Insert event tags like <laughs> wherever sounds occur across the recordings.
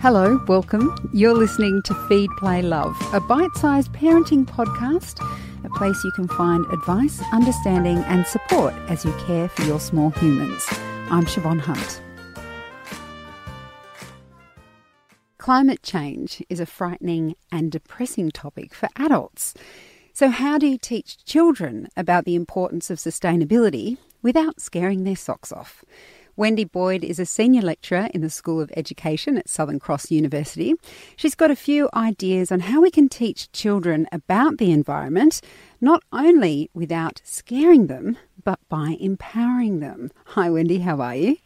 Hello, welcome. You're listening to Feed, Play, Love, a bite sized parenting podcast, a place you can find advice, understanding, and support as you care for your small humans. I'm Siobhan Hunt. Climate change is a frightening and depressing topic for adults. So, how do you teach children about the importance of sustainability without scaring their socks off? Wendy Boyd is a senior lecturer in the School of Education at Southern Cross University. She's got a few ideas on how we can teach children about the environment, not only without scaring them, but by empowering them. Hi, Wendy, how are you?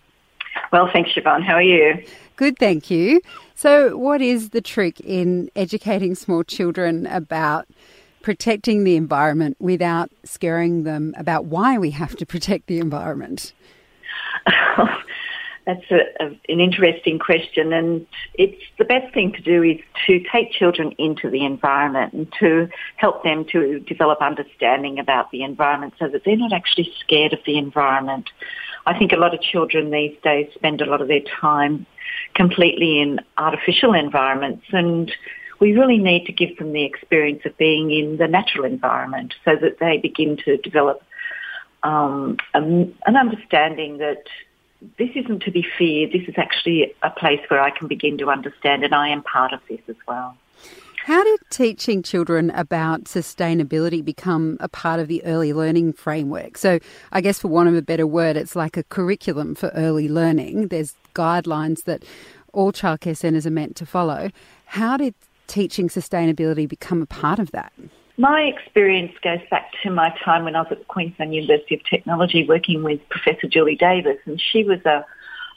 Well, thanks, Siobhan. How are you? Good, thank you. So, what is the trick in educating small children about protecting the environment without scaring them about why we have to protect the environment? <laughs> That's a, a, an interesting question, and it's the best thing to do is to take children into the environment and to help them to develop understanding about the environment so that they're not actually scared of the environment. I think a lot of children these days spend a lot of their time completely in artificial environments and we really need to give them the experience of being in the natural environment so that they begin to develop um, an understanding that this isn't to be feared. This is actually a place where I can begin to understand, and I am part of this as well. How did teaching children about sustainability become a part of the early learning framework? So, I guess for want of a better word, it's like a curriculum for early learning. There's guidelines that all childcare centres are meant to follow. How did teaching sustainability become a part of that? My experience goes back to my time when I was at the Queensland University of Technology working with Professor Julie Davis, and she was a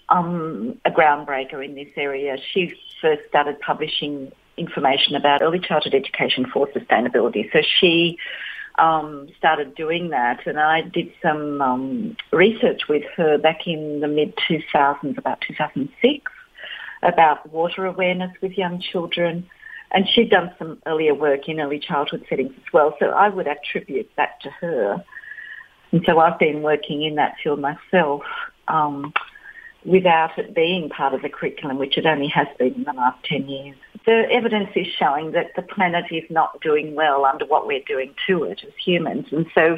um, a groundbreaker in this area. She first started publishing information about early childhood education for sustainability. So she um, started doing that, and I did some um, research with her back in the mid 2000s, about 2006, about water awareness with young children and she'd done some earlier work in early childhood settings as well. So I would attribute that to her. And so I've been working in that field myself um, without it being part of the curriculum, which it only has been in the last 10 years. The evidence is showing that the planet is not doing well under what we're doing to it as humans. And so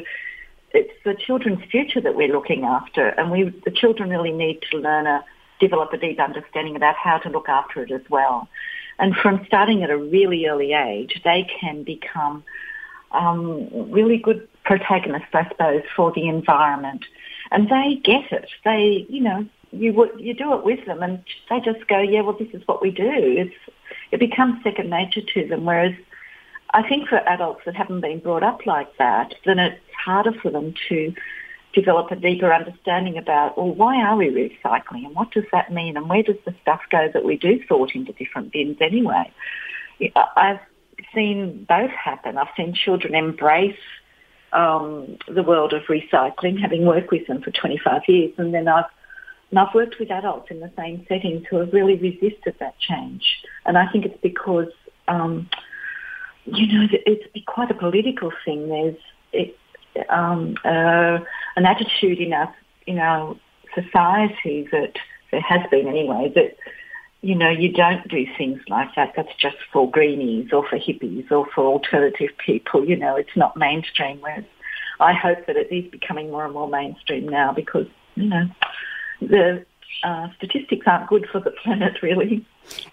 it's the children's future that we're looking after. And we, the children really need to learn a, develop a deep understanding about how to look after it as well. And from starting at a really early age, they can become um, really good protagonists, I suppose, for the environment. And they get it. They, you know, you you do it with them, and they just go, yeah, well, this is what we do. It's it becomes second nature to them. Whereas I think for adults that haven't been brought up like that, then it's harder for them to develop a deeper understanding about, well, why are we recycling and what does that mean and where does the stuff go that we do sort into different bins anyway? I've seen both happen. I've seen children embrace um, the world of recycling, having worked with them for 25 years, and then I've and I've worked with adults in the same settings who have really resisted that change. And I think it's because, um, you know, it's quite a political thing. There's it, um, uh, an attitude in our in our society that there has been anyway that you know you don't do things like that. That's just for greenies or for hippies or for alternative people. You know, it's not mainstream. Whereas I hope that it is becoming more and more mainstream now because you know the uh, statistics aren't good for the <laughs> planet, really.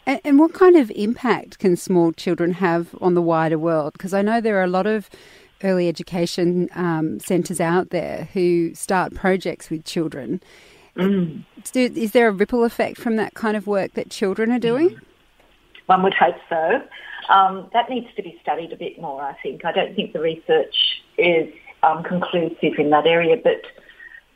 And, and, what kind of impact can small children have on the wider world? Because I know there are a lot of early education um, centres out there who start projects with children. Mm. Is there a ripple effect from that kind of work that children are doing? One would hope so. Um, that needs to be studied a bit more, I think. I don't think the research is um, conclusive in that area, but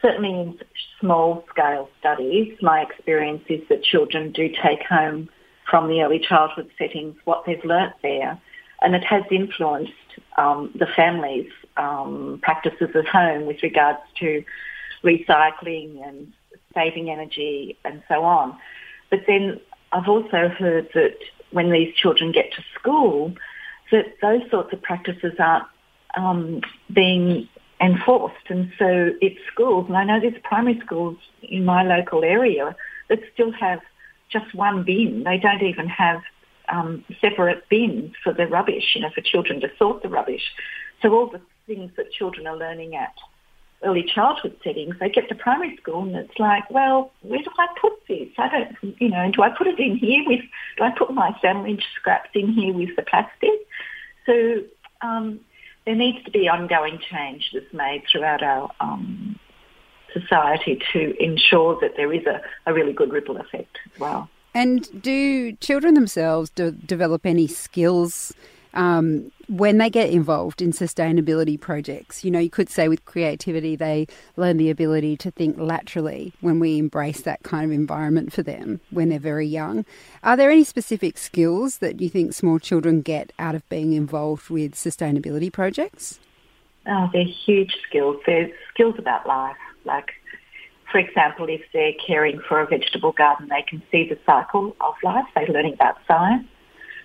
certainly in small scale studies, my experience is that children do take home from the early childhood settings what they've learnt there, and it has influenced um, the family's um, practices at home with regards to recycling and saving energy and so on. But then I've also heard that when these children get to school, that those sorts of practices aren't um, being enforced. And so it's schools, and I know there's primary schools in my local area that still have just one bin. They don't even have um, separate bins for the rubbish, you know, for children to sort the rubbish. So all the things that children are learning at early childhood settings, they get to primary school and it's like, well, where do I put this? I don't, you know, do I put it in here with, do I put my sandwich scraps in here with the plastic? So um, there needs to be ongoing change that's made throughout our um, society to ensure that there is a, a really good ripple effect as well. And do children themselves develop any skills um, when they get involved in sustainability projects. You know, you could say with creativity, they learn the ability to think laterally when we embrace that kind of environment for them when they're very young. Are there any specific skills that you think small children get out of being involved with sustainability projects? Oh, they're huge skills. They're skills about life. Like, for example, if they're caring for a vegetable garden, they can see the cycle of life. They're learning about science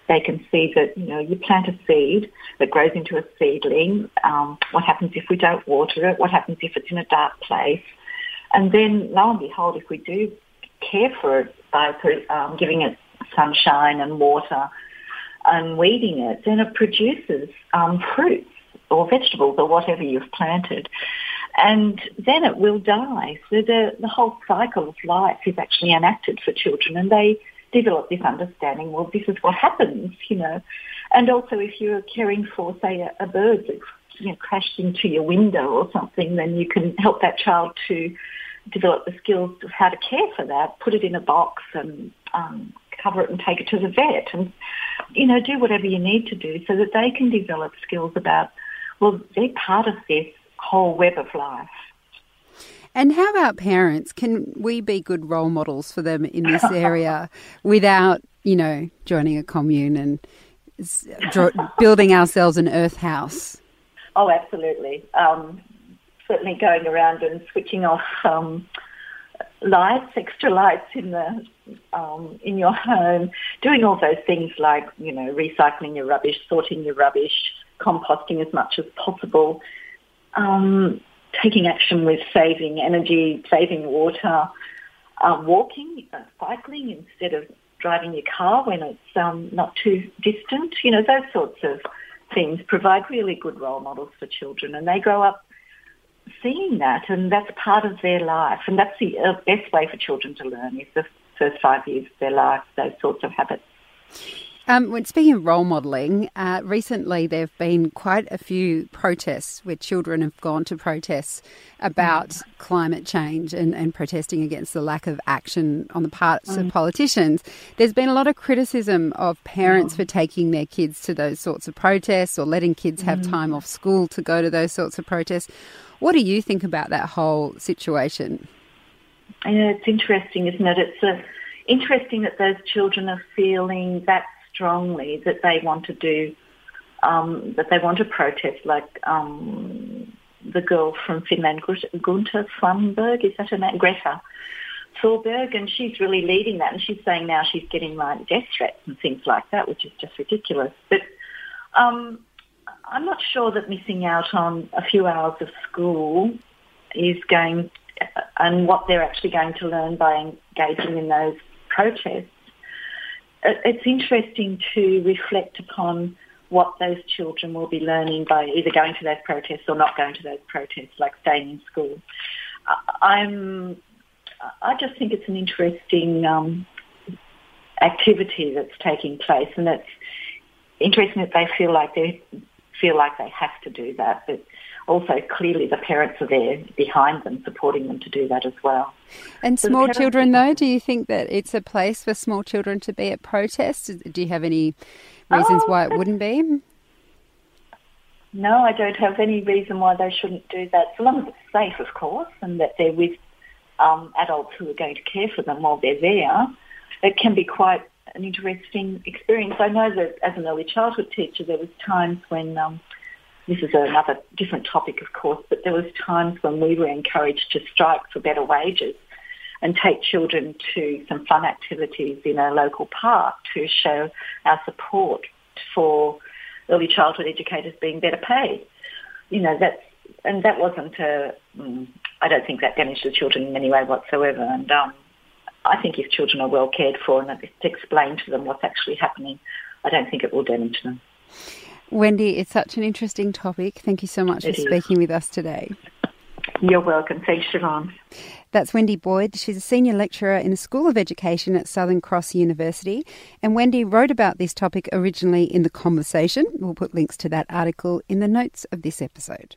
they can see that, you know, you plant a seed that grows into a seedling. Um, what happens if we don't water it? What happens if it's in a dark place? And then, lo and behold, if we do care for it by um, giving it sunshine and water and weeding it, then it produces um, fruits or vegetables or whatever you've planted. And then it will die. So the, the whole cycle of life is actually enacted for children and they develop this understanding, well, this is what happens, you know. And also if you're caring for, say, a, a bird that's you know, crashed into your window or something, then you can help that child to develop the skills of how to care for that, put it in a box and um, cover it and take it to the vet and, you know, do whatever you need to do so that they can develop skills about, well, they're part of this whole web of life. And how about parents? Can we be good role models for them in this area <laughs> without, you know, joining a commune and building ourselves an earth house? Oh, absolutely. Um, certainly going around and switching off um, lights, extra lights in the um, in your home, doing all those things like you know recycling your rubbish, sorting your rubbish, composting as much as possible. Um, taking action with saving energy, saving water, um, walking, uh, cycling instead of driving your car when it's um, not too distant. You know, those sorts of things provide really good role models for children and they grow up seeing that and that's part of their life and that's the uh, best way for children to learn is the first five years of their life, those sorts of habits. Um, when speaking of role modelling, uh, recently there have been quite a few protests where children have gone to protests about mm. climate change and, and, protesting against the lack of action on the parts mm. of politicians. There's been a lot of criticism of parents mm. for taking their kids to those sorts of protests or letting kids have mm. time off school to go to those sorts of protests. What do you think about that whole situation? Yeah, it's interesting, isn't it? It's uh, interesting that those children are feeling that strongly that they want to do, um, that they want to protest, like um, the girl from Finland, Greta Thunberg, is that her name? Greta Thunberg, and she's really leading that, and she's saying now she's getting like death threats and things like that, which is just ridiculous. But um, I'm not sure that missing out on a few hours of school is going, and what they're actually going to learn by engaging in those protests it's interesting to reflect upon what those children will be learning by either going to those protests or not going to those protests, like staying in school. I'm, I just think it's an interesting um, activity that's taking place, and it's interesting that they feel like they feel like they have to do that, but also clearly the parents are there behind them, supporting them to do that as well. And so small children, though, do you think that it's a place for small children to be at protests? Do you have any reasons oh, why it wouldn't be? No, I don't have any reason why they shouldn't do that, so long as it's safe, of course, and that they're with um, adults who are going to care for them while they're there. It can be quite an interesting experience. I know that as an early childhood teacher, there was times when um, this is another different topic, of course, but there was times when we were encouraged to strike for better wages and take children to some fun activities in a local park to show our support for early childhood educators being better paid. You know, that's, and that wasn't a, mm, I don't think that damaged the children in any way whatsoever. And um, I think if children are well cared for and it's explained to them what's actually happening, I don't think it will damage them. Wendy, it's such an interesting topic. Thank you so much it for is. speaking with us today. You're welcome. Thanks, Siobhan. That's Wendy Boyd. She's a senior lecturer in the School of Education at Southern Cross University. And Wendy wrote about this topic originally in The Conversation. We'll put links to that article in the notes of this episode.